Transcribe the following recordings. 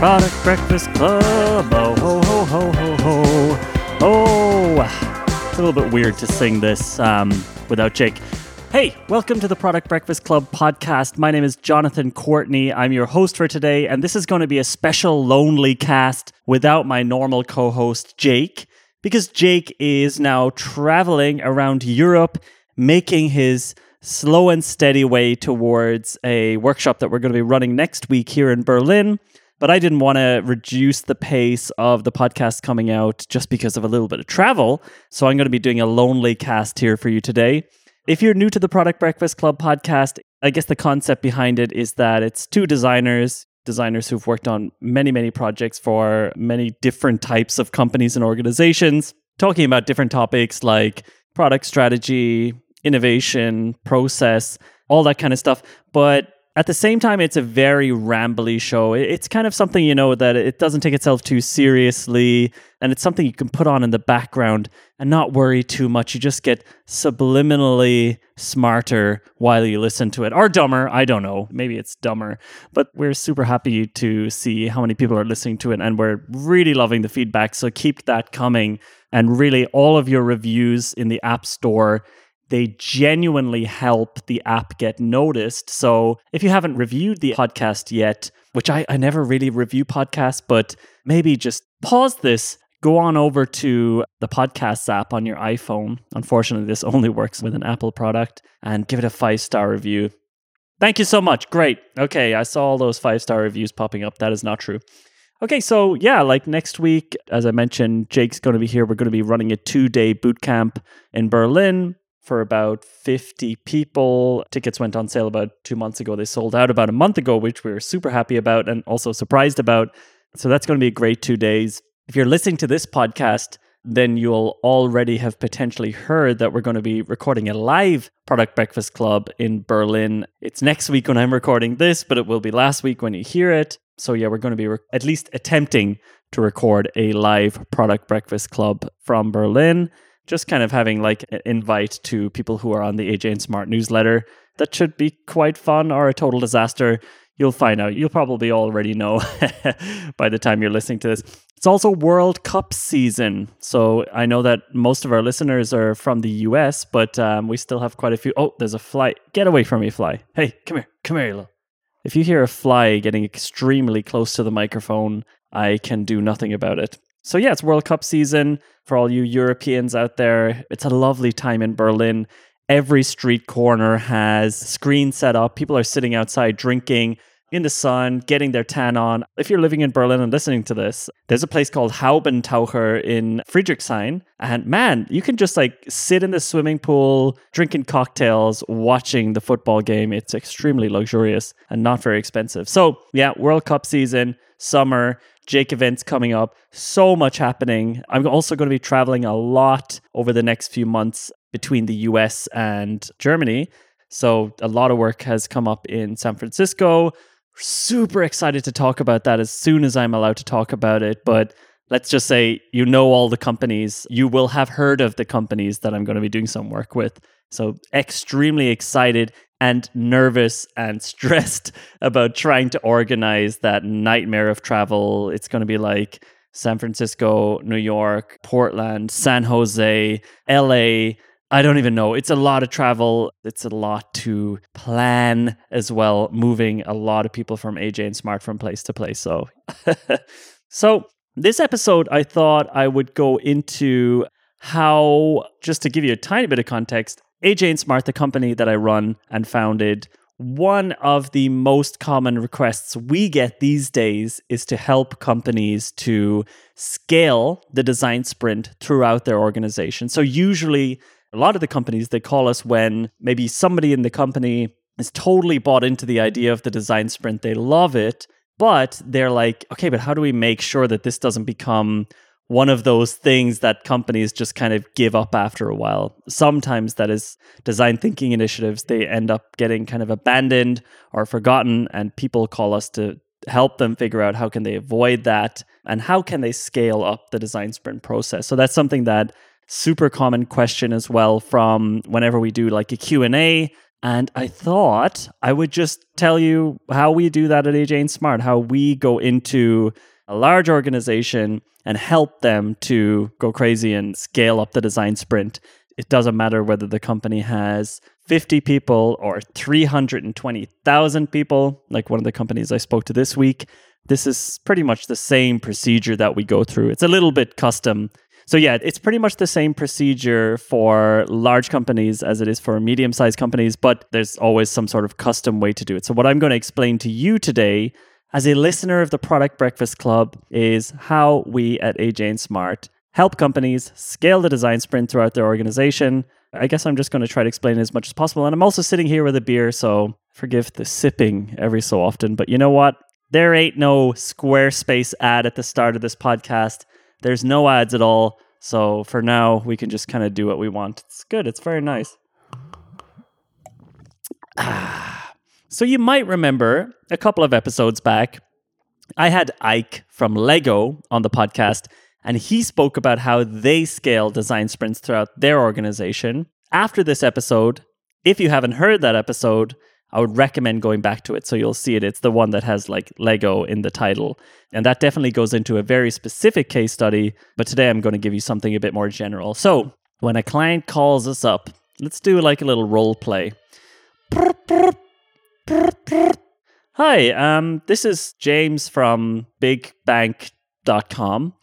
Product Breakfast Club. Oh, ho, ho, ho, ho, ho. Oh, it's a little bit weird to sing this um, without Jake. Hey, welcome to the Product Breakfast Club podcast. My name is Jonathan Courtney. I'm your host for today, and this is going to be a special lonely cast without my normal co host, Jake, because Jake is now traveling around Europe making his slow and steady way towards a workshop that we're going to be running next week here in Berlin. But I didn't want to reduce the pace of the podcast coming out just because of a little bit of travel. So I'm going to be doing a lonely cast here for you today. If you're new to the Product Breakfast Club podcast, I guess the concept behind it is that it's two designers, designers who've worked on many, many projects for many different types of companies and organizations, talking about different topics like product strategy, innovation, process, all that kind of stuff. But at the same time, it's a very rambly show. It's kind of something, you know, that it doesn't take itself too seriously. And it's something you can put on in the background and not worry too much. You just get subliminally smarter while you listen to it, or dumber. I don't know. Maybe it's dumber. But we're super happy to see how many people are listening to it. And we're really loving the feedback. So keep that coming. And really, all of your reviews in the App Store they genuinely help the app get noticed. So if you haven't reviewed the podcast yet, which I, I never really review podcasts, but maybe just pause this, go on over to the podcast app on your iPhone. Unfortunately, this only works with an Apple product and give it a five star review. Thank you so much. Great. Okay, I saw all those five star reviews popping up. That is not true. Okay, so yeah, like next week, as I mentioned, Jake's going to be here. We're going to be running a two day boot camp in Berlin for about 50 people. Tickets went on sale about two months ago. They sold out about a month ago, which we were super happy about and also surprised about. So that's going to be a great two days. If you're listening to this podcast, then you'll already have potentially heard that we're going to be recording a live Product Breakfast Club in Berlin. It's next week when I'm recording this, but it will be last week when you hear it. So, yeah, we're going to be re- at least attempting to record a live Product Breakfast Club from Berlin just kind of having like an invite to people who are on the AJ and Smart newsletter. That should be quite fun or a total disaster. You'll find out. You'll probably already know by the time you're listening to this. It's also World Cup season. So I know that most of our listeners are from the US, but um, we still have quite a few. Oh, there's a fly. Get away from me, fly. Hey, come here. Come here, little. If you hear a fly getting extremely close to the microphone, I can do nothing about it. So, yeah, it's World Cup season for all you Europeans out there. It's a lovely time in Berlin. Every street corner has screens set up. People are sitting outside drinking in the sun, getting their tan on. If you're living in Berlin and listening to this, there's a place called Haubentaucher in Friedrichshain. And man, you can just like sit in the swimming pool, drinking cocktails, watching the football game. It's extremely luxurious and not very expensive. So, yeah, World Cup season, summer. Jake events coming up. So much happening. I'm also going to be traveling a lot over the next few months between the US and Germany. So a lot of work has come up in San Francisco. Super excited to talk about that as soon as I'm allowed to talk about it. But let's just say you know all the companies. You will have heard of the companies that I'm going to be doing some work with. So extremely excited and nervous and stressed about trying to organize that nightmare of travel. It's going to be like San Francisco, New York, Portland, San Jose, LA. I don't even know. It's a lot of travel. It's a lot to plan as well, moving a lot of people from AJ and Smart from place to place. So, so this episode, I thought I would go into how, just to give you a tiny bit of context, AJ and Smart, the company that I run and founded, one of the most common requests we get these days is to help companies to scale the design sprint throughout their organization. So, usually, a lot of the companies they call us when maybe somebody in the company is totally bought into the idea of the design sprint, they love it, but they're like, okay, but how do we make sure that this doesn't become one of those things that companies just kind of give up after a while. Sometimes that is design thinking initiatives, they end up getting kind of abandoned or forgotten and people call us to help them figure out how can they avoid that and how can they scale up the design sprint process. So that's something that super common question as well from whenever we do like a Q&A And I thought I would just tell you how we do that at AJ and Smart, how we go into a large organization and help them to go crazy and scale up the design sprint. It doesn't matter whether the company has 50 people or 320,000 people, like one of the companies I spoke to this week. This is pretty much the same procedure that we go through. It's a little bit custom so yeah, it's pretty much the same procedure for large companies as it is for medium-sized companies, but there's always some sort of custom way to do it. So what I'm going to explain to you today as a listener of the Product Breakfast Club is how we at AJ and Smart help companies scale the design sprint throughout their organization. I guess I'm just going to try to explain as much as possible. And I'm also sitting here with a beer, so forgive the sipping every so often. But you know what? There ain't no Squarespace ad at the start of this podcast. There's no ads at all. So for now, we can just kind of do what we want. It's good. It's very nice. Ah. So you might remember a couple of episodes back, I had Ike from Lego on the podcast, and he spoke about how they scale design sprints throughout their organization. After this episode, if you haven't heard that episode, I would recommend going back to it so you'll see it. It's the one that has like Lego in the title. And that definitely goes into a very specific case study. But today I'm going to give you something a bit more general. So when a client calls us up, let's do like a little role play. Hi, um, this is James from bigbank.com.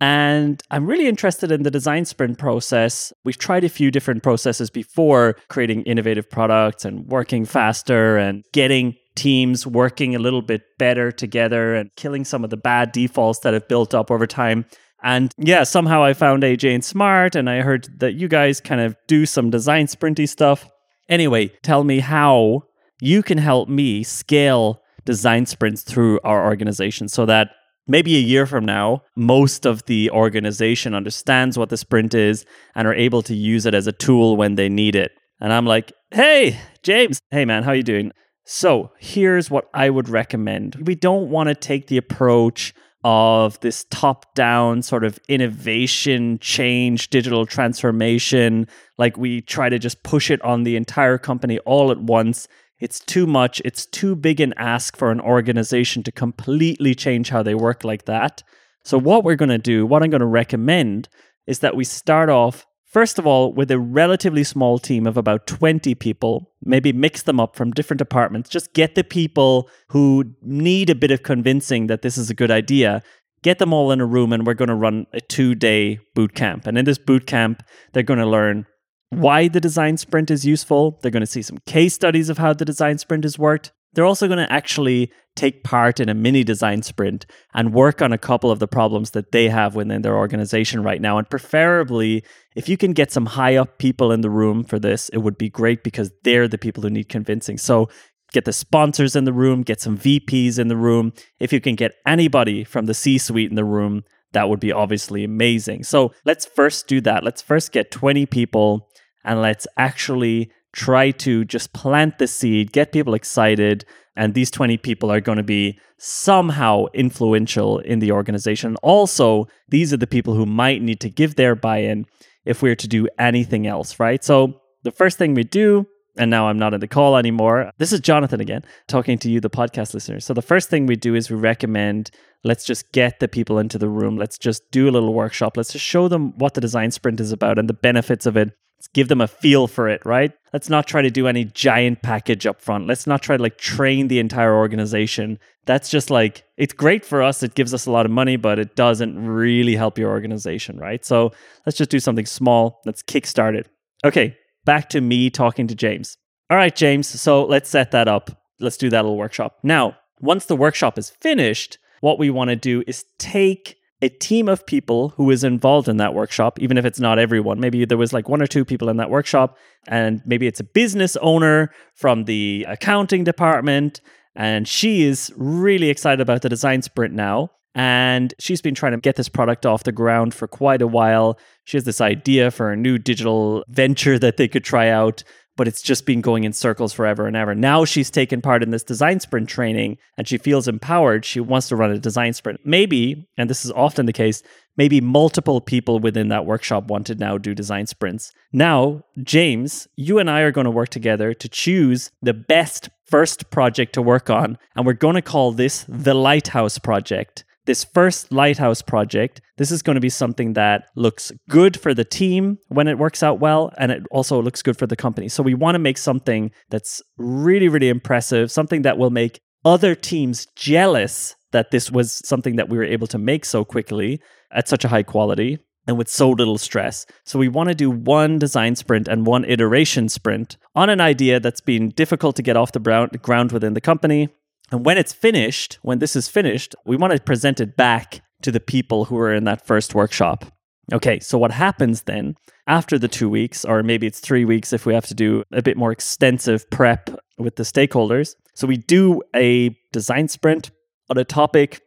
And I'm really interested in the design sprint process. We've tried a few different processes before creating innovative products and working faster and getting teams working a little bit better together and killing some of the bad defaults that have built up over time. And yeah, somehow I found AJ and Smart and I heard that you guys kind of do some design sprinty stuff. Anyway, tell me how you can help me scale design sprints through our organization so that maybe a year from now, most of the organization understands what the sprint is and are able to use it as a tool when they need it. And I'm like, hey, James, hey man, how you doing? So here's what I would recommend. We don't want to take the approach of this top down sort of innovation, change, digital transformation. Like we try to just push it on the entire company all at once it's too much. It's too big an ask for an organization to completely change how they work like that. So, what we're going to do, what I'm going to recommend, is that we start off, first of all, with a relatively small team of about 20 people, maybe mix them up from different departments. Just get the people who need a bit of convincing that this is a good idea. Get them all in a room, and we're going to run a two day boot camp. And in this boot camp, they're going to learn why the design sprint is useful. They're going to see some case studies of how the design sprint has worked. They're also going to actually take part in a mini design sprint and work on a couple of the problems that they have within their organization right now. And preferably, if you can get some high up people in the room for this, it would be great because they're the people who need convincing. So get the sponsors in the room, get some VPs in the room. If you can get anybody from the C suite in the room, that would be obviously amazing. So let's first do that. Let's first get 20 people and let's actually try to just plant the seed, get people excited. And these 20 people are going to be somehow influential in the organization. Also, these are the people who might need to give their buy in if we're to do anything else, right? So, the first thing we do, and now I'm not in the call anymore. This is Jonathan again, talking to you, the podcast listeners. So, the first thing we do is we recommend let's just get the people into the room. Let's just do a little workshop. Let's just show them what the design sprint is about and the benefits of it Let's give them a feel for it, right? Let's not try to do any giant package up front. Let's not try to like train the entire organization. That's just like, it's great for us. It gives us a lot of money, but it doesn't really help your organization, right? So let's just do something small. Let's kickstart it. Okay, back to me talking to James. All right, James. So let's set that up. Let's do that little workshop. Now, once the workshop is finished, what we want to do is take a team of people who is involved in that workshop, even if it's not everyone. Maybe there was like one or two people in that workshop, and maybe it's a business owner from the accounting department, and she is really excited about the design sprint now. And she's been trying to get this product off the ground for quite a while. She has this idea for a new digital venture that they could try out, but it's just been going in circles forever and ever. Now she's taken part in this design sprint training and she feels empowered. She wants to run a design sprint. Maybe, and this is often the case, maybe multiple people within that workshop want to now do design sprints. Now, James, you and I are going to work together to choose the best first project to work on, and we're going to call this the Lighthouse Project this first lighthouse project, this is going to be something that looks good for the team when it works out well, and it also looks good for the company. So we want to make something that's really, really impressive, something that will make other teams jealous that this was something that we were able to make so quickly at such a high quality and with so little stress. So we want to do one design sprint and one iteration sprint on an idea that's been difficult to get off the ground within the company and when it's finished, when this is finished, we want to present it back to the people who were in that first workshop. Okay, so what happens then after the two weeks, or maybe it's three weeks if we have to do a bit more extensive prep with the stakeholders? So we do a design sprint on a topic,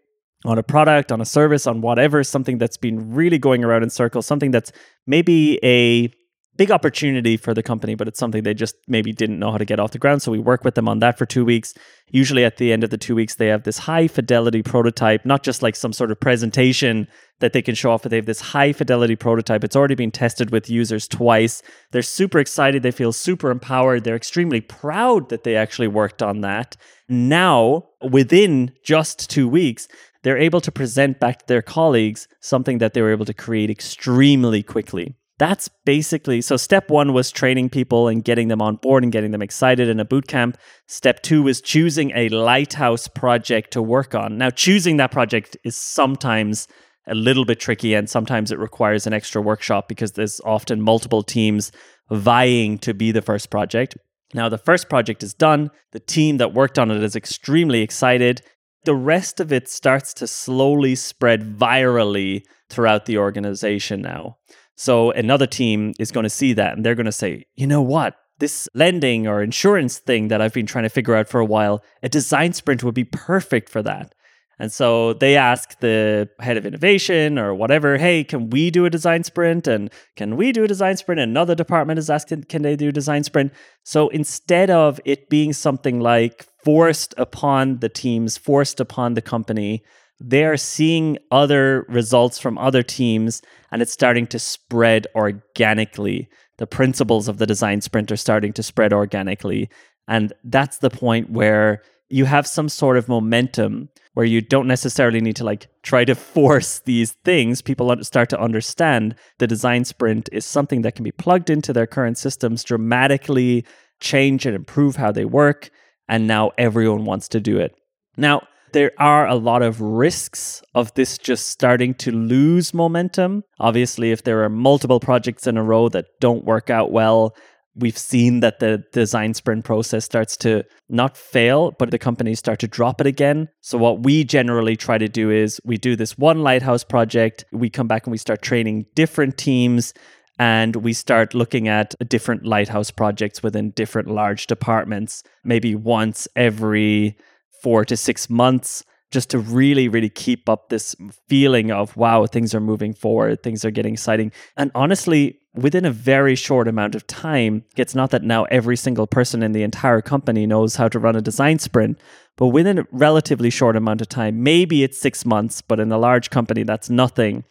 on a product, on a service, on whatever, something that's been really going around in circles, something that's maybe a big opportunity for the company, but it's something they just maybe didn't know how to get off the ground. So we work with them on that for two weeks. Usually at the end of the two weeks, they have this high fidelity prototype, not just like some sort of presentation that they can show off, but they have this high fidelity prototype. It's already been tested with users twice. They're super excited. They feel super empowered. They're extremely proud that they actually worked on that. Now, within just two weeks, they're able to present back to their colleagues something that they were able to create extremely quickly that's basically so step one was training people and getting them on board and getting them excited in a boot camp. Step two was choosing a lighthouse project to work on. Now choosing that project is sometimes a little bit tricky and sometimes it requires an extra workshop because there's often multiple teams vying to be the first project. Now the first project is done. The team that worked on it is extremely excited. The rest of it starts to slowly spread virally throughout the organization now so another team is going to see that and they're going to say, you know what? This lending or insurance thing that I've been trying to figure out for a while, a design sprint would be perfect for that. And so they ask the head of innovation or whatever, hey, can we do a design sprint? And can we do a design sprint? Another department is asking, can they do a design sprint? So instead of it being something like forced upon the teams, forced upon the company, they're seeing other results from other teams and it's starting to spread organically. The principles of the design sprint are starting to spread organically. And that's the point where you have some sort of momentum where you don't necessarily need to like try to force these things. People start to understand the design sprint is something that can be plugged into their current systems, dramatically change and improve how they work. And now everyone wants to do it. Now, there are a lot of risks of this just starting to lose momentum. Obviously, if there are multiple projects in a row that don't work out well, we've seen that the design sprint process starts to not fail, but the companies start to drop it again. So, what we generally try to do is we do this one lighthouse project, we come back and we start training different teams. And we start looking at different lighthouse projects within different large departments, maybe once every four to six months just to really, really keep up this feeling of, wow, things are moving forward, things are getting exciting. And honestly, within a very short amount of time, it's not that now every single person in the entire company knows how to run a design sprint, but within a relatively short amount of time, maybe it's six months, but in a large company, that's nothing.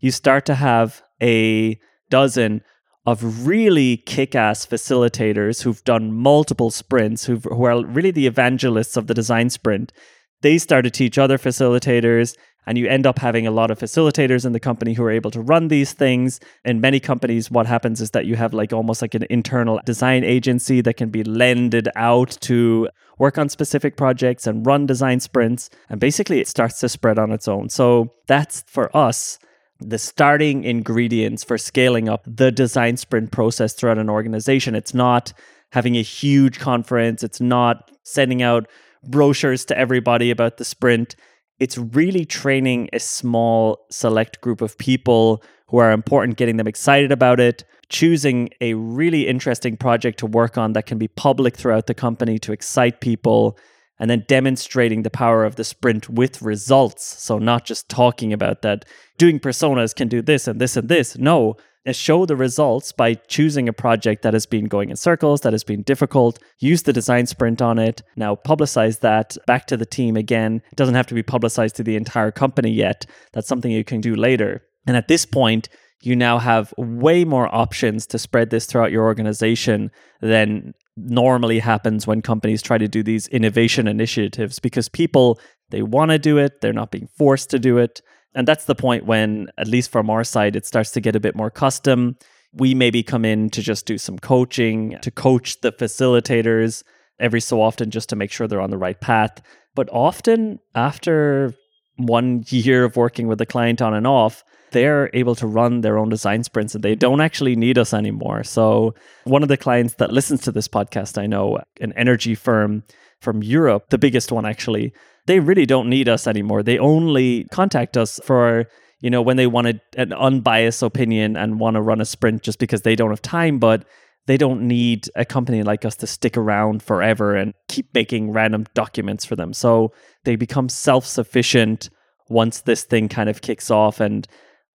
You start to have a dozen of really kick-ass facilitators who've done multiple sprints, who've, who are really the evangelists of the design sprint. They start to teach other facilitators, and you end up having a lot of facilitators in the company who are able to run these things. In many companies, what happens is that you have like almost like an internal design agency that can be lended out to work on specific projects and run design sprints. And basically, it starts to spread on its own. So that's for us the starting ingredients for scaling up the design sprint process throughout an organization. It's not having a huge conference, it's not sending out brochures to everybody about the sprint. It's really training a small select group of people who are important, getting them excited about it, choosing a really interesting project to work on that can be public throughout the company to excite people, and then demonstrating the power of the sprint with results. So, not just talking about that doing personas can do this and this and this. No, show the results by choosing a project that has been going in circles, that has been difficult, use the design sprint on it, now publicize that back to the team again. It doesn't have to be publicized to the entire company yet. That's something you can do later. And at this point, you now have way more options to spread this throughout your organization than normally happens when companies try to do these innovation initiatives because people they want to do it they're not being forced to do it. And that's the point when at least from our side it starts to get a bit more custom. We maybe come in to just do some coaching to coach the facilitators every so often just to make sure they're on the right path. But often after one year of working with the client on and off they're able to run their own design sprints and they don't actually need us anymore. So, one of the clients that listens to this podcast, I know, an energy firm from Europe, the biggest one actually, they really don't need us anymore. They only contact us for you know, when they want an unbiased opinion and want to run a sprint just because they don't have time, but they don't need a company like us to stick around forever and keep making random documents for them. So they become self sufficient once this thing kind of kicks off. And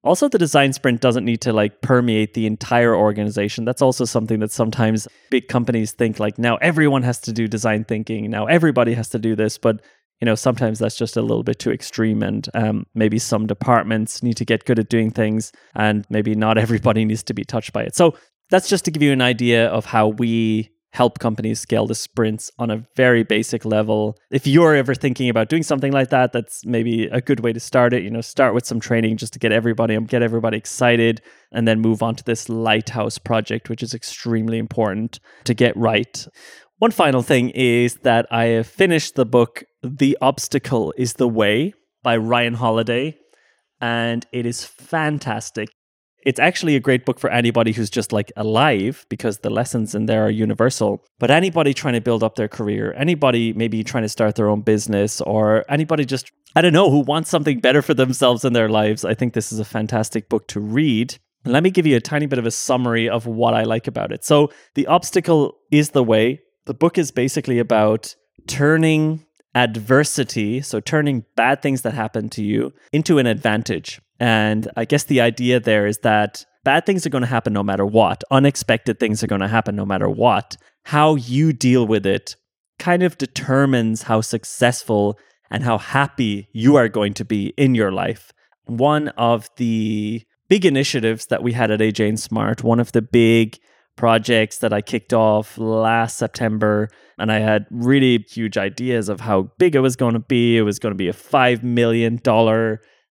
also, the design sprint doesn't need to like permeate the entire organization. That's also something that sometimes big companies think like now everyone has to do design thinking. Now everybody has to do this, but you know sometimes that's just a little bit too extreme, and um, maybe some departments need to get good at doing things, and maybe not everybody needs to be touched by it. So that's just to give you an idea of how we help companies scale the sprints on a very basic level. If you're ever thinking about doing something like that, that's maybe a good way to start it. You know, start with some training just to get everybody get everybody excited and then move on to this lighthouse project which is extremely important to get right. One final thing is that I have finished the book The Obstacle is the Way by Ryan Holiday and it is fantastic it's actually a great book for anybody who's just like alive because the lessons in there are universal. But anybody trying to build up their career, anybody maybe trying to start their own business, or anybody just, I don't know, who wants something better for themselves in their lives, I think this is a fantastic book to read. let me give you a tiny bit of a summary of what I like about it. So, The Obstacle is the Way. The book is basically about turning adversity, so turning bad things that happen to you into an advantage. And I guess the idea there is that bad things are going to happen no matter what, unexpected things are going to happen no matter what. How you deal with it kind of determines how successful and how happy you are going to be in your life. One of the big initiatives that we had at AJ and Smart, one of the big projects that I kicked off last September. And I had really huge ideas of how big it was going to be. It was going to be a $5 million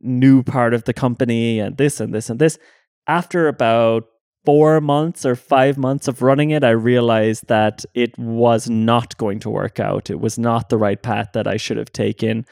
new part of the company and this and this and this. After about four months or five months of running it, I realized that it was not going to work out. It was not the right path that I should have taken.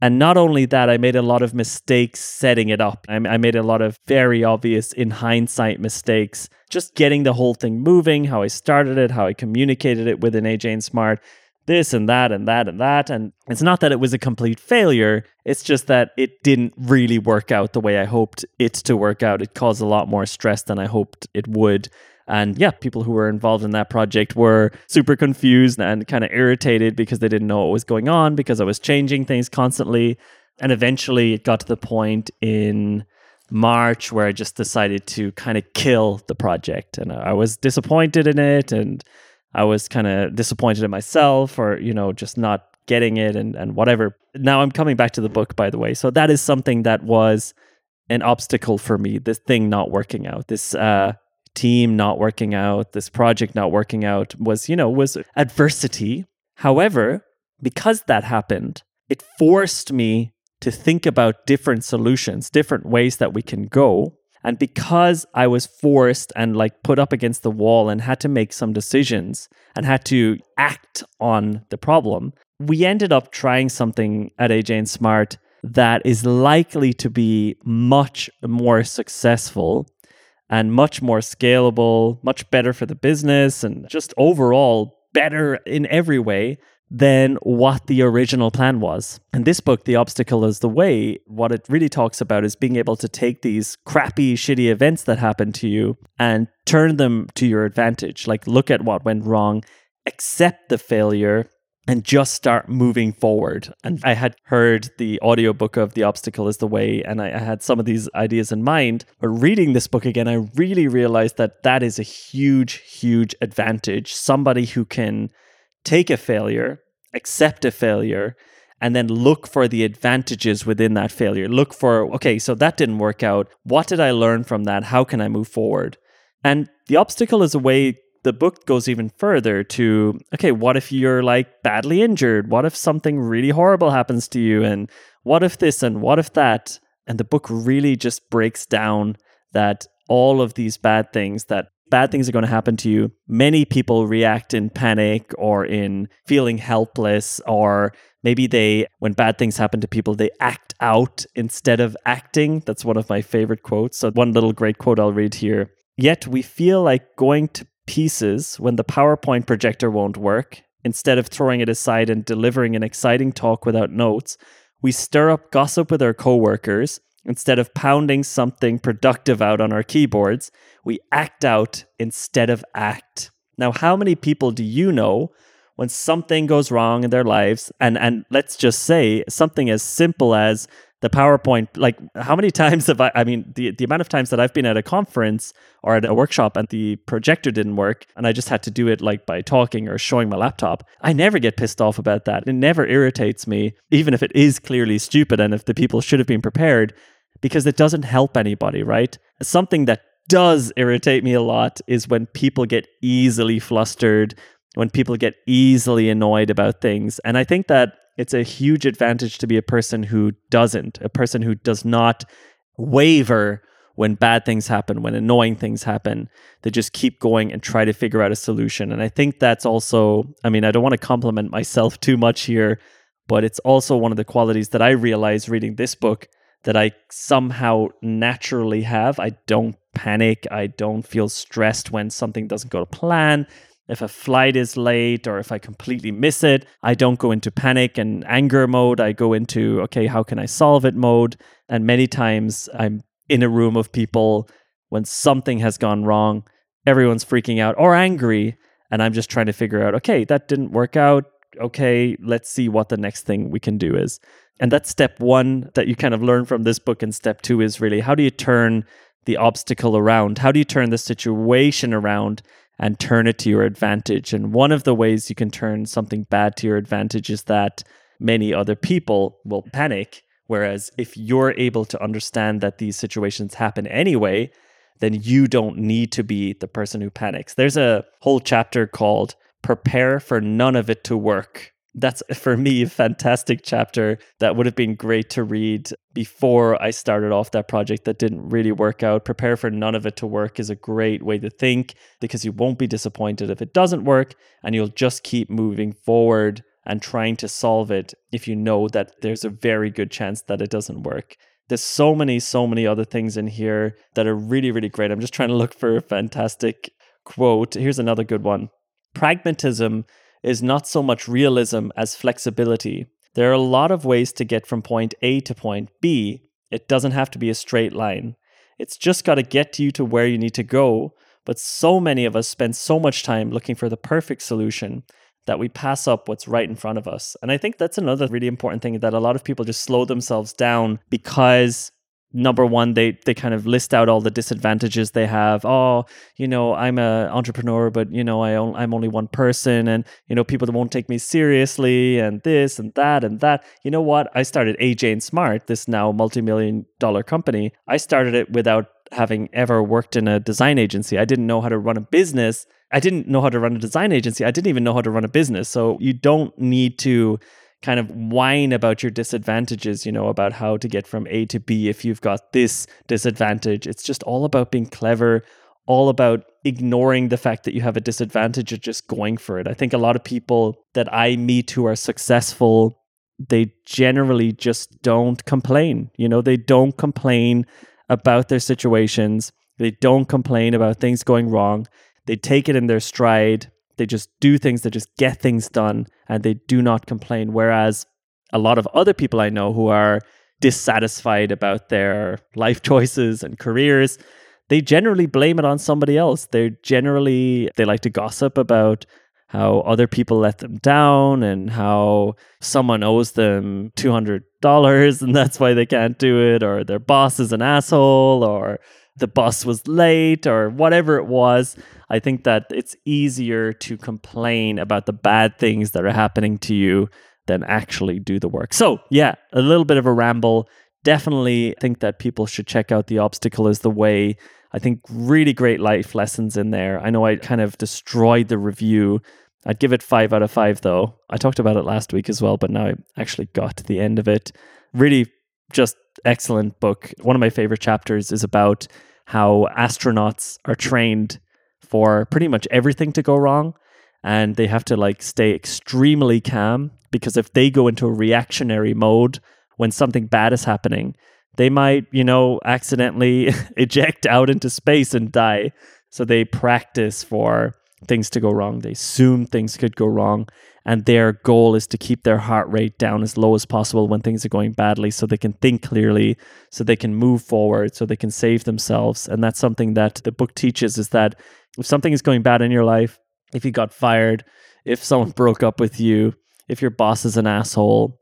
And not only that, I made a lot of mistakes setting it up. I, I made a lot of very obvious, in hindsight, mistakes. Just getting the whole thing moving, how I started it, how I communicated it within AJ and Smart, this and that and that and that. And it's not that it was a complete failure, it's just that it didn't really work out the way I hoped it to work out. It caused a lot more stress than I hoped it would. And yeah, people who were involved in that project were super confused and kind of irritated because they didn't know what was going on because I was changing things constantly. And eventually it got to the point in March where I just decided to kind of kill the project. And I was disappointed in it and I was kind of disappointed in myself or, you know, just not getting it and, and whatever. Now I'm coming back to the book, by the way. So that is something that was an obstacle for me, this thing not working out, this uh, team not working out, this project not working out was, you know, was adversity. However, because that happened, it forced me to think about different solutions, different ways that we can go. And because I was forced and like put up against the wall and had to make some decisions and had to act on the problem, we ended up trying something at AJ and Smart that is likely to be much more successful and much more scalable, much better for the business, and just overall better in every way than what the original plan was. And this book, The Obstacle is the Way, what it really talks about is being able to take these crappy, shitty events that happen to you and turn them to your advantage. Like, look at what went wrong, accept the failure, and just start moving forward. And I had heard the audiobook of The Obstacle is the Way, and I, I, had some of these ideas in mind. But reading this book again, I really realized that that is a huge, huge advantage. Somebody who can take a failure, accept a failure, and then look for the advantages within that failure. Look for, okay, so that didn't work out. What did I learn from that? How can I move forward? And the obstacle is a way the book goes even further to okay, what if you're like badly injured? What if something really horrible happens to you? And what if this and what if that? And the book really just breaks down that all of these bad things that bad things are going to happen to you. Many people react in panic or in feeling helpless, or maybe they, when bad things happen to people, they act out instead of acting. That's one of my favorite quotes. So, one little great quote I'll read here. Yet we feel like going to pieces when the PowerPoint projector won't work. Instead of throwing it aside and delivering an exciting talk without notes, we stir up gossip with our coworkers. Instead of pounding something productive out on our keyboards, we act out instead of act. Now, how many people do you know when something goes wrong in their lives and and let's just say something as simple as the PowerPoint, like how many times have I, I mean, the, the amount of times that I've been at a conference or at a workshop and the projector didn't work and I just had to do it like by talking or showing my laptop, I never get pissed off about that. It never irritates me, even if it is clearly stupid and if the people should have been prepared, because it doesn't help anybody, right? Something that does irritate me a lot is when people get easily flustered, when people get easily annoyed about things. And I think that it's a huge advantage to be a person who doesn't, a person who does not waver when bad things happen, when annoying things happen. They just keep going and try to figure out a solution. And I think that's also, I mean, I don't want to compliment myself too much here, but it's also one of the qualities that I realized reading this book that I somehow naturally have. I don't panic. I don't feel stressed when something doesn't go to plan. If a flight is late or if I completely miss it, I don't go into panic and anger mode. I go into, okay, how can I solve it mode? And many times I'm in a room of people when something has gone wrong, everyone's freaking out or angry. And I'm just trying to figure out, okay, that didn't work out. Okay, let's see what the next thing we can do is. And that's step one that you kind of learn from this book. And step two is really how do you turn the obstacle around? How do you turn the situation around and turn it to your advantage. And one of the ways you can turn something bad to your advantage is that many other people will panic. Whereas if you're able to understand that these situations happen anyway, then you don't need to be the person who panics. There's a whole chapter called Prepare for None of It to Work that's for me a fantastic chapter that would have been great to read before I started off that project that didn't really work out. Prepare for none of it to work is a great way to think because you won't be disappointed if it doesn't work and you'll just keep moving forward and trying to solve it if you know that there's a very good chance that it doesn't work. There's so many, so many other things in here that are really, really great. I'm just trying to look for a fantastic quote. Here's another good one Pragmatism is not so much realism as flexibility. There are a lot of ways to get from point A to point B. It doesn't have to be a straight line. It's just got to get you to where you need to go. But so many of us spend so much time looking for the perfect solution that we pass up what's right in front of us. And I think that's another really important thing that a lot of people just slow themselves down because number one they they kind of list out all the disadvantages they have. Oh you know i'm a entrepreneur but you know I on, i'm only one person and you know people that won't take me seriously and this and that and that. You know what? I started aj and smart this now multi-million dollar company. I started it without having ever worked in a design agency. I didn't know how to run a business. I didn't know how to run a design agency. I didn't even know how to run a business. So you don't need to kind of whine about your disadvantages, you know, about how to get from A to B if you've got this disadvantage. It's just all about being clever, all about ignoring the fact that you have a disadvantage or just going for it. I think a lot of people that I meet who are successful, they generally just don't complain. You know, they don't complain about their situations. They don't complain about things going wrong. They take it in their stride they just do things, they just get things done, and they do not complain. Whereas a lot of other people I know who are dissatisfied about their life choices and careers, they generally blame it on somebody else. They're generally, they like to gossip about how other people let them down and how someone owes them $200 and that's why they can't do it, or their boss is an asshole, or the bus was late, or whatever it was. I think that it's easier to complain about the bad things that are happening to you than actually do the work. So, yeah, a little bit of a ramble. Definitely think that people should check out The Obstacle is the Way. I think really great life lessons in there. I know I kind of destroyed the review. I'd give it five out of five, though. I talked about it last week as well, but now I actually got to the end of it. Really just excellent book. One of my favorite chapters is about how astronauts are trained for pretty much everything to go wrong and they have to like stay extremely calm because if they go into a reactionary mode when something bad is happening they might you know accidentally eject out into space and die so they practice for things to go wrong. They assume things could go wrong and their goal is to keep their heart rate down as low as possible when things are going badly so they can think clearly so they can move forward so they can save themselves. And that's something that the book teaches is that if something is going bad in your life if you got fired if someone broke up with you if your boss is an asshole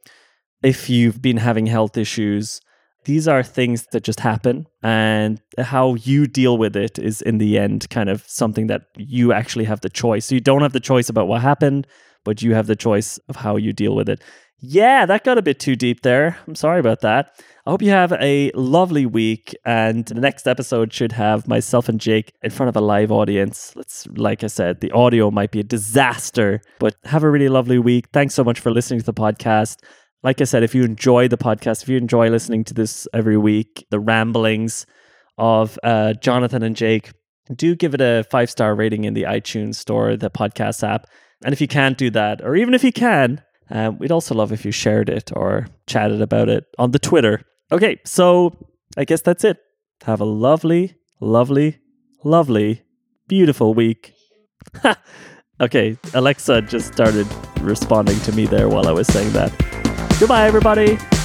if you've been having health issues these are things that just happen and how you deal with it is in the end kind of something that you actually have the choice so you don't have the choice about what happened but you have the choice of how you deal with it. Yeah, that got a bit too deep there. I'm sorry about that. I hope you have a lovely week, and the next episode should have myself and Jake in front of a live audience. Let's, like I said, the audio might be a disaster, but have a really lovely week. Thanks so much for listening to the podcast. Like I said, if you enjoy the podcast, if you enjoy listening to this every week, the ramblings of uh, Jonathan and Jake, do give it a five star rating in the iTunes store, the podcast app. And if you can't do that, or even if you can, um, we'd also love if you shared it or chatted about it on the Twitter. Okay, so I guess that's it. Have a lovely, lovely, lovely, beautiful week. okay, Alexa just started responding to me there while I was saying that. Goodbye, everybody.